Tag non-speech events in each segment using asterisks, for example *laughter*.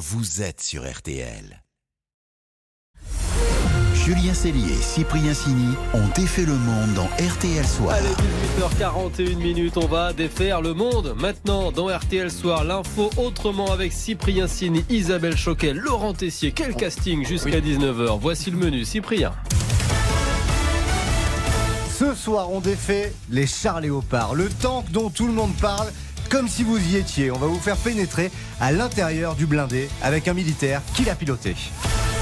vous êtes sur RTL. Julien Cellier et Cyprien Sini ont défait le monde dans RTL Soir. Allez, 18h41 minutes, on va défaire le monde. Maintenant, dans RTL Soir, l'info autrement avec Cyprien Sini, Isabelle Choquet, Laurent Tessier. Quel casting jusqu'à 19h. Voici le menu. Cyprien. Ce soir, on défait les chars léopards, le tank dont tout le monde parle, comme si vous y étiez. On va vous faire pénétrer à l'intérieur du blindé avec un militaire qui l'a piloté.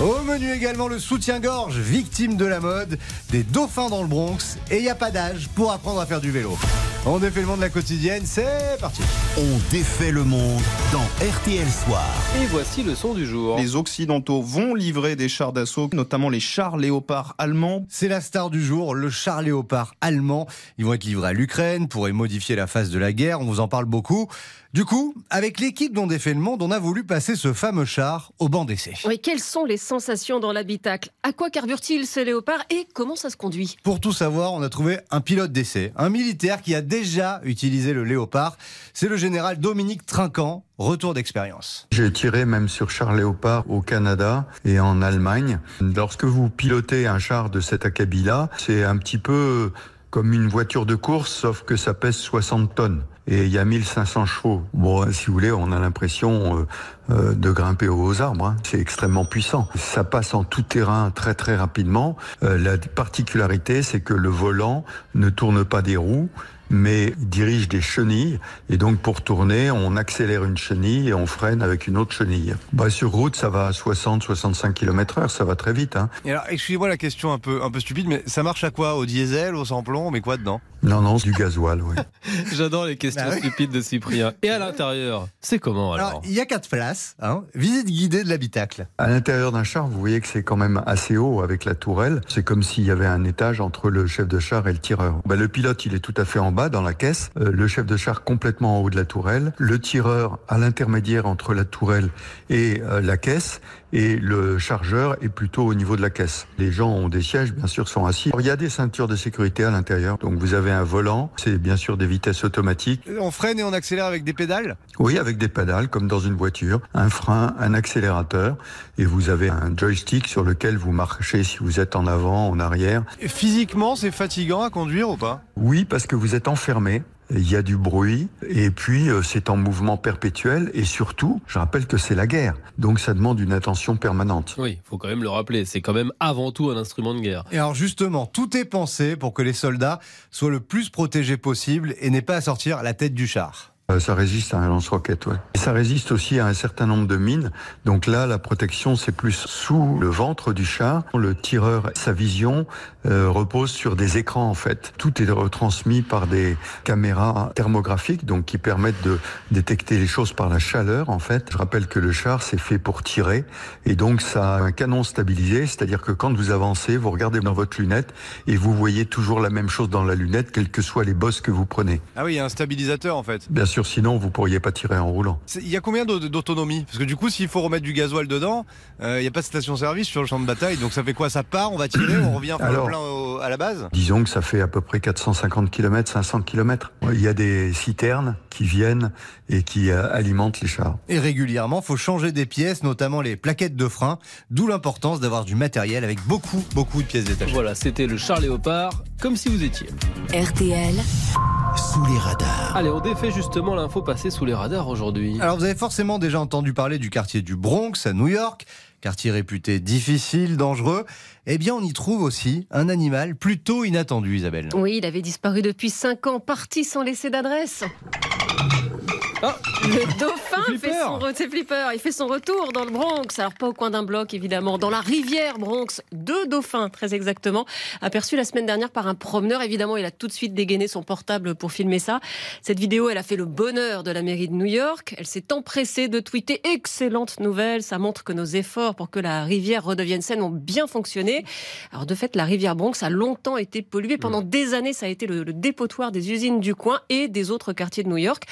Au menu également le soutien-gorge, victime de la mode, des dauphins dans le Bronx, et il n'y a pas d'âge pour apprendre à faire du vélo. On défait le monde de la quotidienne, c'est parti. On défait le monde dans RTL Soir. Et voici le son du jour. Les Occidentaux vont livrer des chars d'assaut, notamment les chars léopards allemands. C'est la star du jour, le char léopard allemand. Ils vont être livrés à l'Ukraine pour y modifier la phase de la guerre, on vous en parle beaucoup. Du coup, avec l'équipe dont défait le monde, on a voulu passer ce fameux char au banc d'essai. Oui, quelles sont les sensations dans l'habitacle? À quoi carbure-t-il ce léopard et comment ça se conduit? Pour tout savoir, on a trouvé un pilote d'essai, un militaire qui a déjà utilisé le léopard. C'est le général Dominique Trinquant, retour d'expérience. J'ai tiré même sur char léopard au Canada et en Allemagne. Lorsque vous pilotez un char de cet acabit-là, c'est un petit peu comme une voiture de course, sauf que ça pèse 60 tonnes et il y a 1500 chevaux. Bon, si vous voulez, on a l'impression euh, euh, de grimper aux arbres. Hein. C'est extrêmement puissant. Ça passe en tout terrain très très rapidement. Euh, la particularité, c'est que le volant ne tourne pas des roues mais dirige des chenilles. Et donc, pour tourner, on accélère une chenille et on freine avec une autre chenille. Bah, sur route, ça va à 60, 65 km heure, ça va très vite. Hein. Et alors, excusez-moi la question un peu, un peu stupide, mais ça marche à quoi? Au diesel, au sans-plomb, mais quoi dedans? Non, non, c'est du gasoil, oui. *laughs* J'adore les questions Bah oui. stupides de Cyprien. Et à l'intérieur, c'est comment alors, Alors, il y a quatre places. Hein. Visite guidée de l'habitacle. À l'intérieur d'un char, vous voyez que c'est quand même assez haut avec la tourelle. C'est comme s'il y avait un étage entre le chef de char et le tireur. Bah, le pilote, il est tout à fait en bas dans la caisse. Euh, le chef de char complètement en haut de la tourelle. Le tireur à l'intermédiaire entre la tourelle et euh, la caisse. Et le chargeur est plutôt au niveau de la caisse. Les gens ont des sièges, bien sûr, sont assis. Alors, il y a des ceintures de sécurité à l'intérieur. Donc vous avez un volant. C'est bien sûr des vitesses automatiques. On freine et on accélère avec des pédales? Oui, avec des pédales, comme dans une voiture, un frein, un accélérateur, et vous avez un joystick sur lequel vous marchez si vous êtes en avant, en arrière. Physiquement, c'est fatigant à conduire ou pas? Oui, parce que vous êtes enfermé. Il y a du bruit et puis euh, c'est en mouvement perpétuel et surtout, je rappelle que c'est la guerre. Donc ça demande une attention permanente. Oui, faut quand même le rappeler. C'est quand même avant tout un instrument de guerre. Et alors justement, tout est pensé pour que les soldats soient le plus protégés possible et n'aient pas à sortir la tête du char. Euh, Ça résiste à un lance-roquette, ouais. Et ça résiste aussi à un certain nombre de mines. Donc là, la protection, c'est plus sous le ventre du char. Le tireur, sa vision euh, repose sur des écrans, en fait. Tout est retransmis par des caméras thermographiques, donc qui permettent de détecter les choses par la chaleur, en fait. Je rappelle que le char, c'est fait pour tirer. Et donc, ça a un canon stabilisé, c'est-à-dire que quand vous avancez, vous regardez dans votre lunette et vous voyez toujours la même chose dans la lunette, quelles que soient les bosses que vous prenez. Ah oui, il y a un stabilisateur en fait. Bien sûr, sinon, vous pourriez pas tirer en roulant. Il y a combien d'au- d'autonomie? Parce que du coup, s'il faut remettre du gasoil dedans, euh, il n'y a pas de station-service sur le champ de bataille. Donc ça fait quoi? Ça part, on va tirer, on revient faire Alors- le plein au- à la base? Disons que ça fait à peu près 450 km, 500 km. Il y a des citernes qui viennent et qui euh, alimentent les chars. Et régulièrement, faut changer des pièces, notamment les plaquettes de frein. D'où l'importance d'avoir du matériel avec beaucoup, beaucoup de pièces détachées. Voilà, c'était le char léopard, comme si vous étiez. RTL, Sous les radars. Allez, on défait justement l'info passée sous les radars aujourd'hui. Alors vous avez forcément déjà entendu parler du quartier du Bronx à New York, quartier réputé difficile, dangereux. Eh bien, on y trouve aussi un animal plutôt inattendu, Isabelle. Oui, il avait disparu depuis 5 ans, parti sans laisser d'adresse. Le dauphin fait son, flipper. il fait son retour dans le Bronx. Alors pas au coin d'un bloc évidemment, dans la rivière Bronx. Deux dauphins très exactement, aperçus la semaine dernière par un promeneur. Évidemment, il a tout de suite dégainé son portable pour filmer ça. Cette vidéo, elle a fait le bonheur de la mairie de New York. Elle s'est empressée de tweeter excellente nouvelle. Ça montre que nos efforts pour que la rivière redevienne saine ont bien fonctionné. Alors de fait, la rivière Bronx a longtemps été polluée. Pendant des années, ça a été le, le dépotoir des usines du coin et des autres quartiers de New York.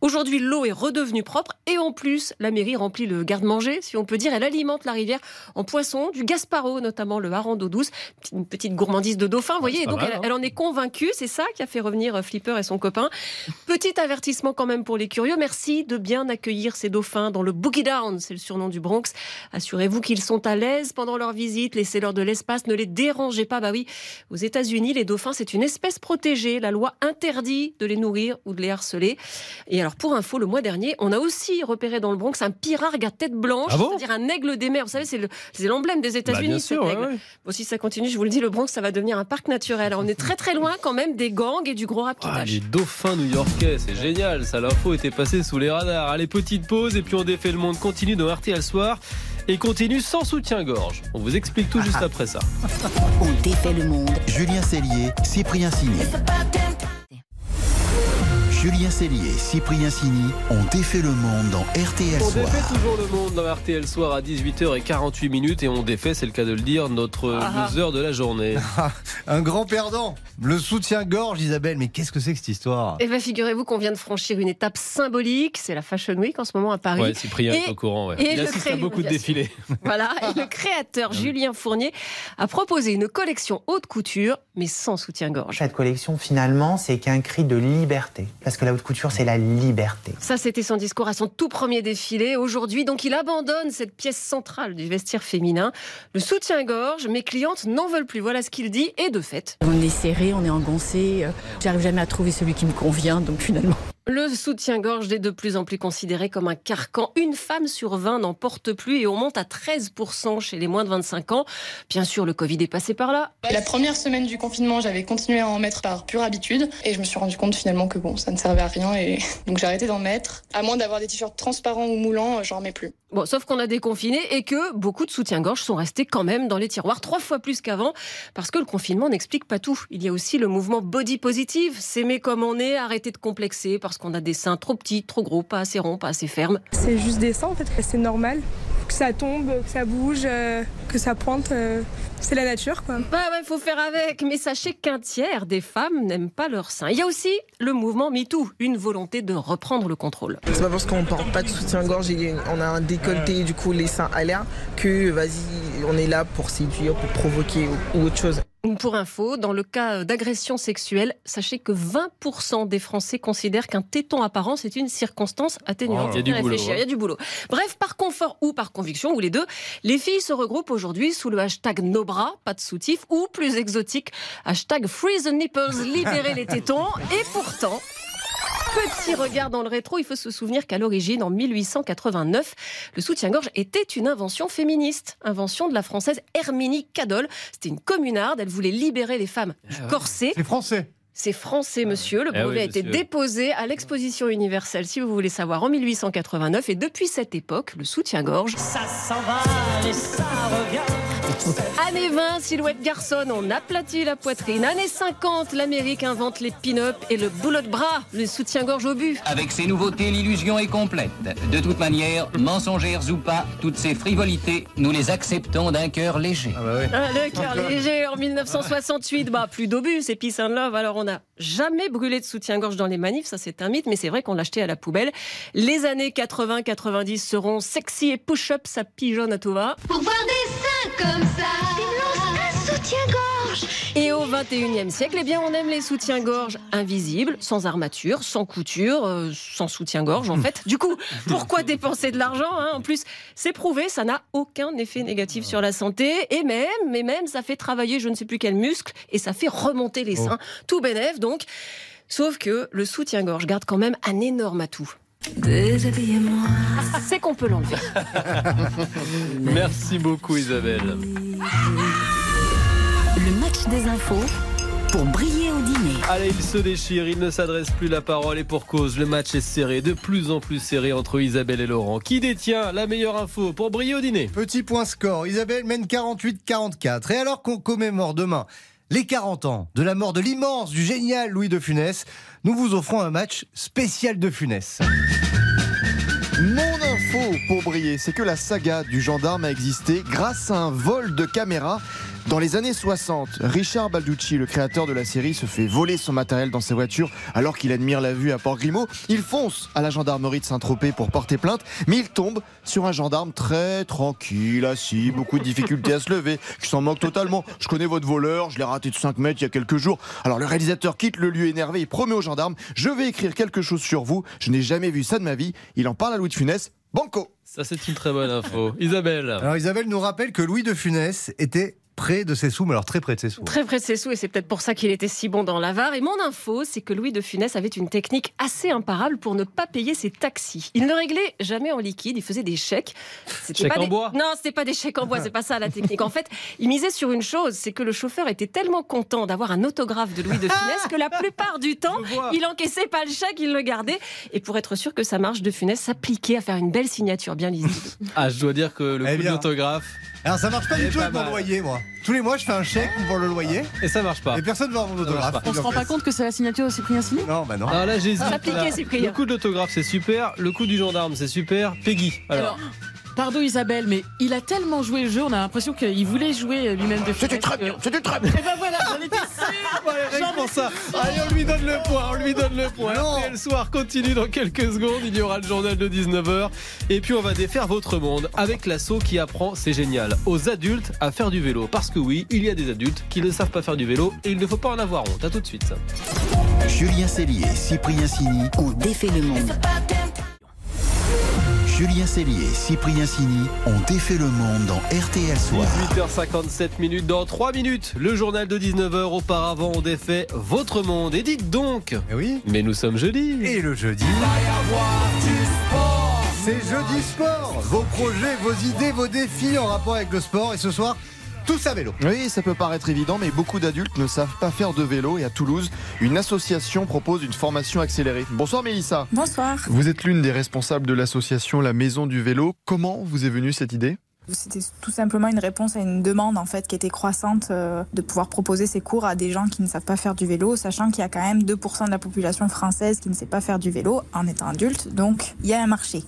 Aujourd'hui, L'eau est redevenue propre et en plus, la mairie remplit le garde-manger, si on peut dire. Elle alimente la rivière en poisson, du Gasparo, notamment le hareng d'eau douce, une petite gourmandise de dauphin, vous voyez. Et donc, mal, elle, hein. elle en est convaincue. C'est ça qui a fait revenir euh, Flipper et son copain. Petit avertissement quand même pour les curieux. Merci de bien accueillir ces dauphins dans le Boogie Down, c'est le surnom du Bronx. Assurez-vous qu'ils sont à l'aise pendant leur visite. Laissez-leur de l'espace. Ne les dérangez pas. Bah oui, aux États-Unis, les dauphins, c'est une espèce protégée. La loi interdit de les nourrir ou de les harceler. Et alors, pour info, le mois dernier, on a aussi repéré dans le Bronx un pirargue à tête blanche, Ah bon c'est-à-dire un aigle des mers. Vous savez, c'est le- c'est l'emblème des Bah, États-Unis. bien cet sûr, ouais, aigle. ouais. Bon, si ça continue, je vous le dis, le Bronx, ça va devenir un parc naturel. Alors, on est très très loin quand même des gangs et du gros rap qui Ah, les dauphins new-yorkais, c'est génial. Ça, l'info était passée sous les radars. Allez, petite pause et puis on défait le monde. Continue dans RTL Soir et continue sans soutien-gorge. On vous explique tout juste après ça. On défait le monde. Julien Cellier, Cyprien Signé. Julien Cellier et Cyprien Sini ont défait le monde dans RTL On Soir. défait toujours le monde dans RTL Soir à 18h48 minutes et on défait, c'est le cas de le dire, notre Ah. loser de la journée. *laughs* Un grand perdant. Le soutien-gorge, Isabelle. Mais qu'est-ce que c'est que cette histoire? Eh bien, figurez-vous qu'on vient de franchir une étape symbolique. C'est la Fashion Week en ce moment à Paris. Ouais, Cyprien est au courant. ouais. et Il assiste à cré- beaucoup de défilés. *laughs* Voilà. Et le créateur Julien Fournier a proposé une collection haute couture, mais sans soutien-gorge. Cette collection, finalement, c'est qu'un cri de liberté. Parce que la haute couture, c'est la liberté. Ça, c'était son discours à son tout premier défilé. Aujourd'hui, donc, il abandonne cette pièce centrale du vestiaire féminin. Le soutien-gorge, mes clientes n'en veulent plus. Voilà ce qu'il dit. Et de fait, On est serré, on est engoncé. euh, J'arrive jamais à trouver celui qui me convient, donc finalement. Le soutien-gorge est de plus en plus considéré comme un carcan. Une femme sur 20 n'en porte plus et on monte à 13% chez les moins de 25 ans. Bien sûr, le Covid est passé par là. La première semaine du confinement, j'avais continué à en mettre par pure habitude et je me suis rendu compte finalement que bon, ça ne servait à rien et *laughs* donc j'ai arrêté d'en mettre. À moins d'avoir des t-shirts transparents ou moulants, j'en remets plus. Bon, sauf qu'on a déconfiné et que beaucoup de soutiens-gorge sont restés quand même dans les tiroirs trois fois plus qu'avant parce que le confinement n'explique pas tout. Il y a aussi le mouvement body positive, s'aimer comme on est, arrêter de complexer parce qu'on a des seins trop petits, trop gros, pas assez ronds, pas assez fermes. C'est juste des seins en fait, c'est normal. Que ça tombe, que ça bouge, euh, que ça pointe, euh, c'est la nature quoi. Bah ouais, faut faire avec. Mais sachez qu'un tiers des femmes n'aiment pas leurs seins. Il y a aussi le mouvement MeToo, une volonté de reprendre le contrôle. C'est pas parce qu'on porte pas de soutien-gorge et on a un décolleté, du coup les seins à l'air, que vas-y, on est là pour séduire, pour provoquer ou, ou autre chose. Pour info, dans le cas d'agression sexuelle, sachez que 20% des Français considèrent qu'un téton apparent c'est une circonstance atténuante. Oh, il y a hein. Il y a du boulot. Bref, par confort ou par conviction, ou les deux, les filles se regroupent aujourd'hui sous le hashtag No bras, pas de soutif, ou plus exotique, hashtag Free the nipples, libérer les *laughs* tétons. Et pourtant, Petit regard dans le rétro, il faut se souvenir qu'à l'origine, en 1889, le soutien-gorge était une invention féministe, invention de la française Herminie Cadol. C'était une communarde, elle voulait libérer les femmes du corset. C'est français. C'est français, monsieur. Le Eh brevet oui, a été déposé à l'exposition universelle, si vous voulez savoir, en 1889. Et depuis cette époque, le soutien-gorge. Ça s'en va et ça revient. *laughs* Années 20, silhouette garçonne, on aplatit la poitrine. Années 50, l'Amérique invente les pin-up et le boulot de bras, le soutien-gorge au but. Avec ces nouveautés, l'illusion est complète. De toute manière, mensongères ou pas, toutes ces frivolités, nous les acceptons d'un cœur léger. Ah bah oui. Ah, le cœur léger en 1968, bah plus d'obus, c'est peace and love. Alors on n'a jamais brûlé de soutien-gorge dans les manifs, ça c'est un mythe, mais c'est vrai qu'on l'achetait à la poubelle. Les années 80-90 seront sexy et push-up, ça pigeonne à tout va. Pour voir des seins comme ça, un soutien-gorge. Et au 21e siècle, eh bien on aime les soutiens-gorge invisibles, sans armature, sans couture, euh, sans soutien-gorge en fait. Du coup, pourquoi dépenser de l'argent hein? En plus, c'est prouvé, ça n'a aucun effet négatif sur la santé et même, mais même, ça fait travailler je ne sais plus quel muscle et ça fait remonter les seins. Tout bénef donc. Sauf que le soutien-gorge garde quand même un énorme atout. Déshabillez-moi. C'est qu'on peut l'enlever. *laughs* Merci beaucoup Isabelle. Le match des infos pour briller au dîner. Allez, il se déchire, il ne s'adresse plus la parole et pour cause, le match est serré, de plus en plus serré entre Isabelle et Laurent. Qui détient la meilleure info pour briller au dîner? Petit point score. Isabelle mène 48-44. Et alors qu'on commémore demain les 40 ans de la mort de l'immense, du génial Louis de Funès, nous vous offrons un match spécial de Funès. Mon info pour briller, c'est que la saga du gendarme a existé grâce à un vol de caméra. Dans les années 60, Richard Balducci, le créateur de la série, se fait voler son matériel dans sa voiture alors qu'il admire la vue à Port-Grimaud. Il fonce à la gendarmerie de Saint-Tropez pour porter plainte, mais il tombe sur un gendarme très tranquille, assis, beaucoup de difficultés à se lever, qui s'en moque totalement. Je connais votre voleur, je l'ai raté de 5 mètres il y a quelques jours. Alors le réalisateur quitte le lieu énervé et promet au gendarme Je vais écrire quelque chose sur vous, je n'ai jamais vu ça de ma vie. Il en parle à Louis de Funès. Banco Ça, c'est une très bonne info. Isabelle. Alors Isabelle nous rappelle que Louis de Funès était près de ses sous, mais alors très près de ses sous. Très près de ses sous, et c'est peut-être pour ça qu'il était si bon dans l'avare. Et mon info, c'est que Louis de Funès avait une technique assez imparable pour ne pas payer ses taxis. Il ne réglait jamais en liquide, il faisait des chèques. C'était Chèques en des- bois Non, c'était pas des chèques en bois, c'est pas ça la technique. En fait, il misait sur une chose, c'est que le chauffeur était tellement content d'avoir un autographe de Louis de Funès que la plupart du *laughs* temps, il encaissait pas le chèque, il le gardait. Et pour être sûr que ça marche, de Funès s'appliquait à faire une belle signature bien lisible. Ah, je dois dire que le Eh coup d'autographe. Alors ça marche pas du tout pas avec mon loyer, moi. Tous les mois, je fais un chèque pour le loyer. Et ça marche pas. Et personne ne va avoir mon autographe. On se rend pas compte que c'est la signature de Cyprien Sini Non, bah non. Alors là, j'hésite. S'appliquer, là. Cyprien. Le coup de l'autographe, c'est super. Le coup du gendarme, c'est super. Peggy. Alors, Alors, pardon Isabelle, mais il a tellement joué le jeu, on a l'impression qu'il voulait jouer lui-même de C'était très bien, c'était très bien Et ben voilà, sûre rien que pour ça. Allez, on lui donne le point, on lui donne le point. Et le soir continue dans quelques secondes. Il y aura le journal de 19h. Et puis, on va défaire votre monde avec l'assaut qui apprend, c'est génial, aux adultes à faire du vélo. Parce que oui, il y a des adultes qui ne savent pas faire du vélo et il ne faut pas en avoir honte. À tout de suite. Julien Cellier et Cyprien Sini ont défait le monde. Julien Cellier et Cyprien Sini ont défait le monde dans RTL Soir. 18h57 minutes. Dans 3 minutes, le journal de 19h. Auparavant, on défait votre monde. Et dites donc. oui. Mais nous sommes jeudi. Et le jeudi. C'est jeudi sport. Vos projets, vos idées, vos défis en rapport avec le sport. Et ce soir, tous à vélo. Oui, ça peut paraître évident, mais beaucoup d'adultes ne savent pas faire de vélo. Et à Toulouse, une association propose une formation accélérée. Bonsoir Mélissa. Bonsoir. Vous êtes l'une des responsables de l'association La Maison du Vélo. Comment vous est venue cette idée? C'était tout simplement une réponse à une demande en fait qui était croissante euh, de pouvoir proposer ces cours à des gens qui ne savent pas faire du vélo, sachant qu'il y a quand même 2% de la population française qui ne sait pas faire du vélo en étant adulte. Donc il y a un marché.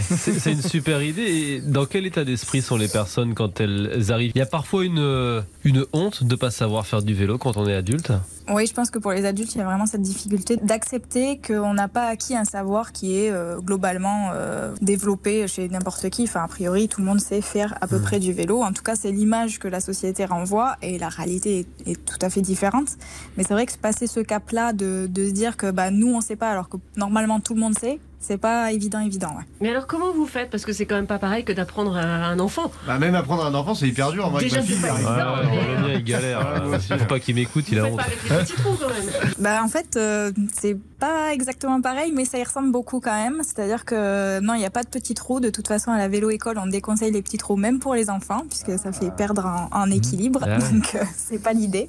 C'est une super idée. Dans quel état d'esprit sont les personnes quand elles arrivent? Il y a parfois une, euh, une honte de ne pas savoir faire du vélo quand on est adulte? Oui, je pense que pour les adultes, il y a vraiment cette difficulté d'accepter qu'on n'a pas acquis un savoir qui est euh, globalement euh, développé chez n'importe qui. Enfin, a priori, tout le monde sait faire à peu près du vélo. En tout cas, c'est l'image que la société renvoie et la réalité est, est tout à fait différente. Mais c'est vrai que passer ce cap-là de, de se dire que bah, nous, on ne sait pas alors que normalement tout le monde sait, c'est pas évident, évident. ouais. Mais alors, comment vous faites? Parce que c'est quand même pas pareil que d'apprendre à un enfant. Bah, même apprendre un enfant, c'est hyper dur. Moi, avec Déjà, ma fille, c'est pas mien, il galère. *laughs* moi aussi. Faut pas qu'il m'écoute, il a honte. pas avec les petits trous quand même. *laughs* Bah en fait, euh, c'est pas exactement pareil, mais ça y ressemble beaucoup quand même. C'est-à-dire que non, il n'y a pas de petits trous. De toute façon, à la vélo-école, on déconseille les petits trous, même pour les enfants, puisque ça fait perdre en, en équilibre. Ah ouais. Donc, euh, c'est pas l'idée.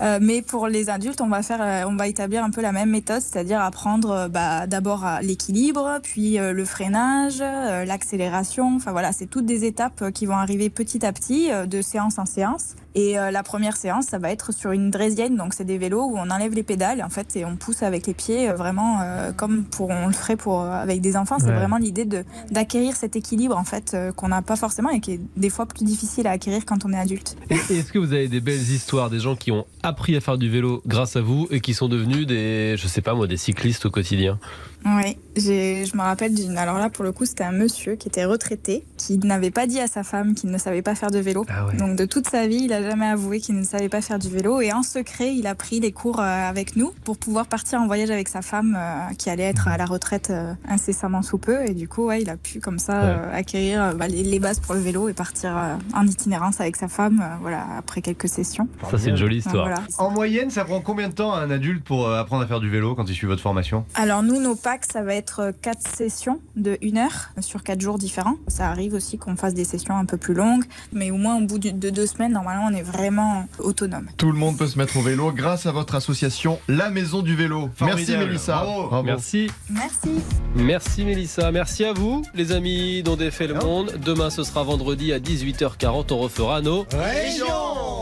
Euh, mais pour les adultes, on va faire, euh, on va établir un peu la même méthode, c'est-à-dire apprendre euh, bah, d'abord l'équilibre, puis le freinage, l'accélération. Enfin voilà, c'est toutes des étapes qui vont arriver petit à petit, de séance en séance. Et euh, la première séance, ça va être sur une draisienne, donc c'est des vélos où on enlève les pédales en fait et on pousse avec les pieds, euh, vraiment euh, comme pour on le ferait pour avec des enfants. C'est Ouais. vraiment l'idée de d'acquérir cet équilibre en fait euh, qu'on n'a pas forcément et qui est des fois plus difficile à acquérir quand on est adulte. Est-ce que vous avez des belles histoires des gens qui ont appris à faire du vélo grâce à vous et qui sont devenus des, je sais pas moi, des cyclistes au quotidien? Oui, je me rappelle d'une. Alors là, pour le coup, c'était un monsieur qui était retraité, qui n'avait pas dit à sa femme qu'il ne savait pas faire de vélo. Donc de toute sa vie, il a jamais avoué qu'il ne savait pas faire du vélo. Et en secret, il a pris les cours euh, avec nous pour pouvoir partir en voyage avec sa femme euh, qui allait être à la retraite euh, incessamment sous peu. Et du coup, ouais, il a pu comme ça euh, acquérir bah, les, les bases pour le vélo et partir en itinérance avec sa femme. voilà, après quelques sessions. Ça, c'est une jolie histoire. Voilà. En moyenne, ça prend combien de temps à un adulte pour apprendre à faire du vélo quand il suit votre formation? Alors nous, nos packs, ça va être 4 sessions de 1 heure sur 4 jours différents. Ça arrive aussi qu'on fasse des sessions un peu plus longues, mais au moins au bout de deux semaines, normalement, on est vraiment autonome. Tout le monde peut se mettre au vélo grâce à votre association La Maison du Vélo. Merci. Mélissa. Bravo. Merci. Merci. Merci Mélissa, merci à vous les amis dont défait le monde. Demain ce sera vendredi à 18h40, on refera nos Région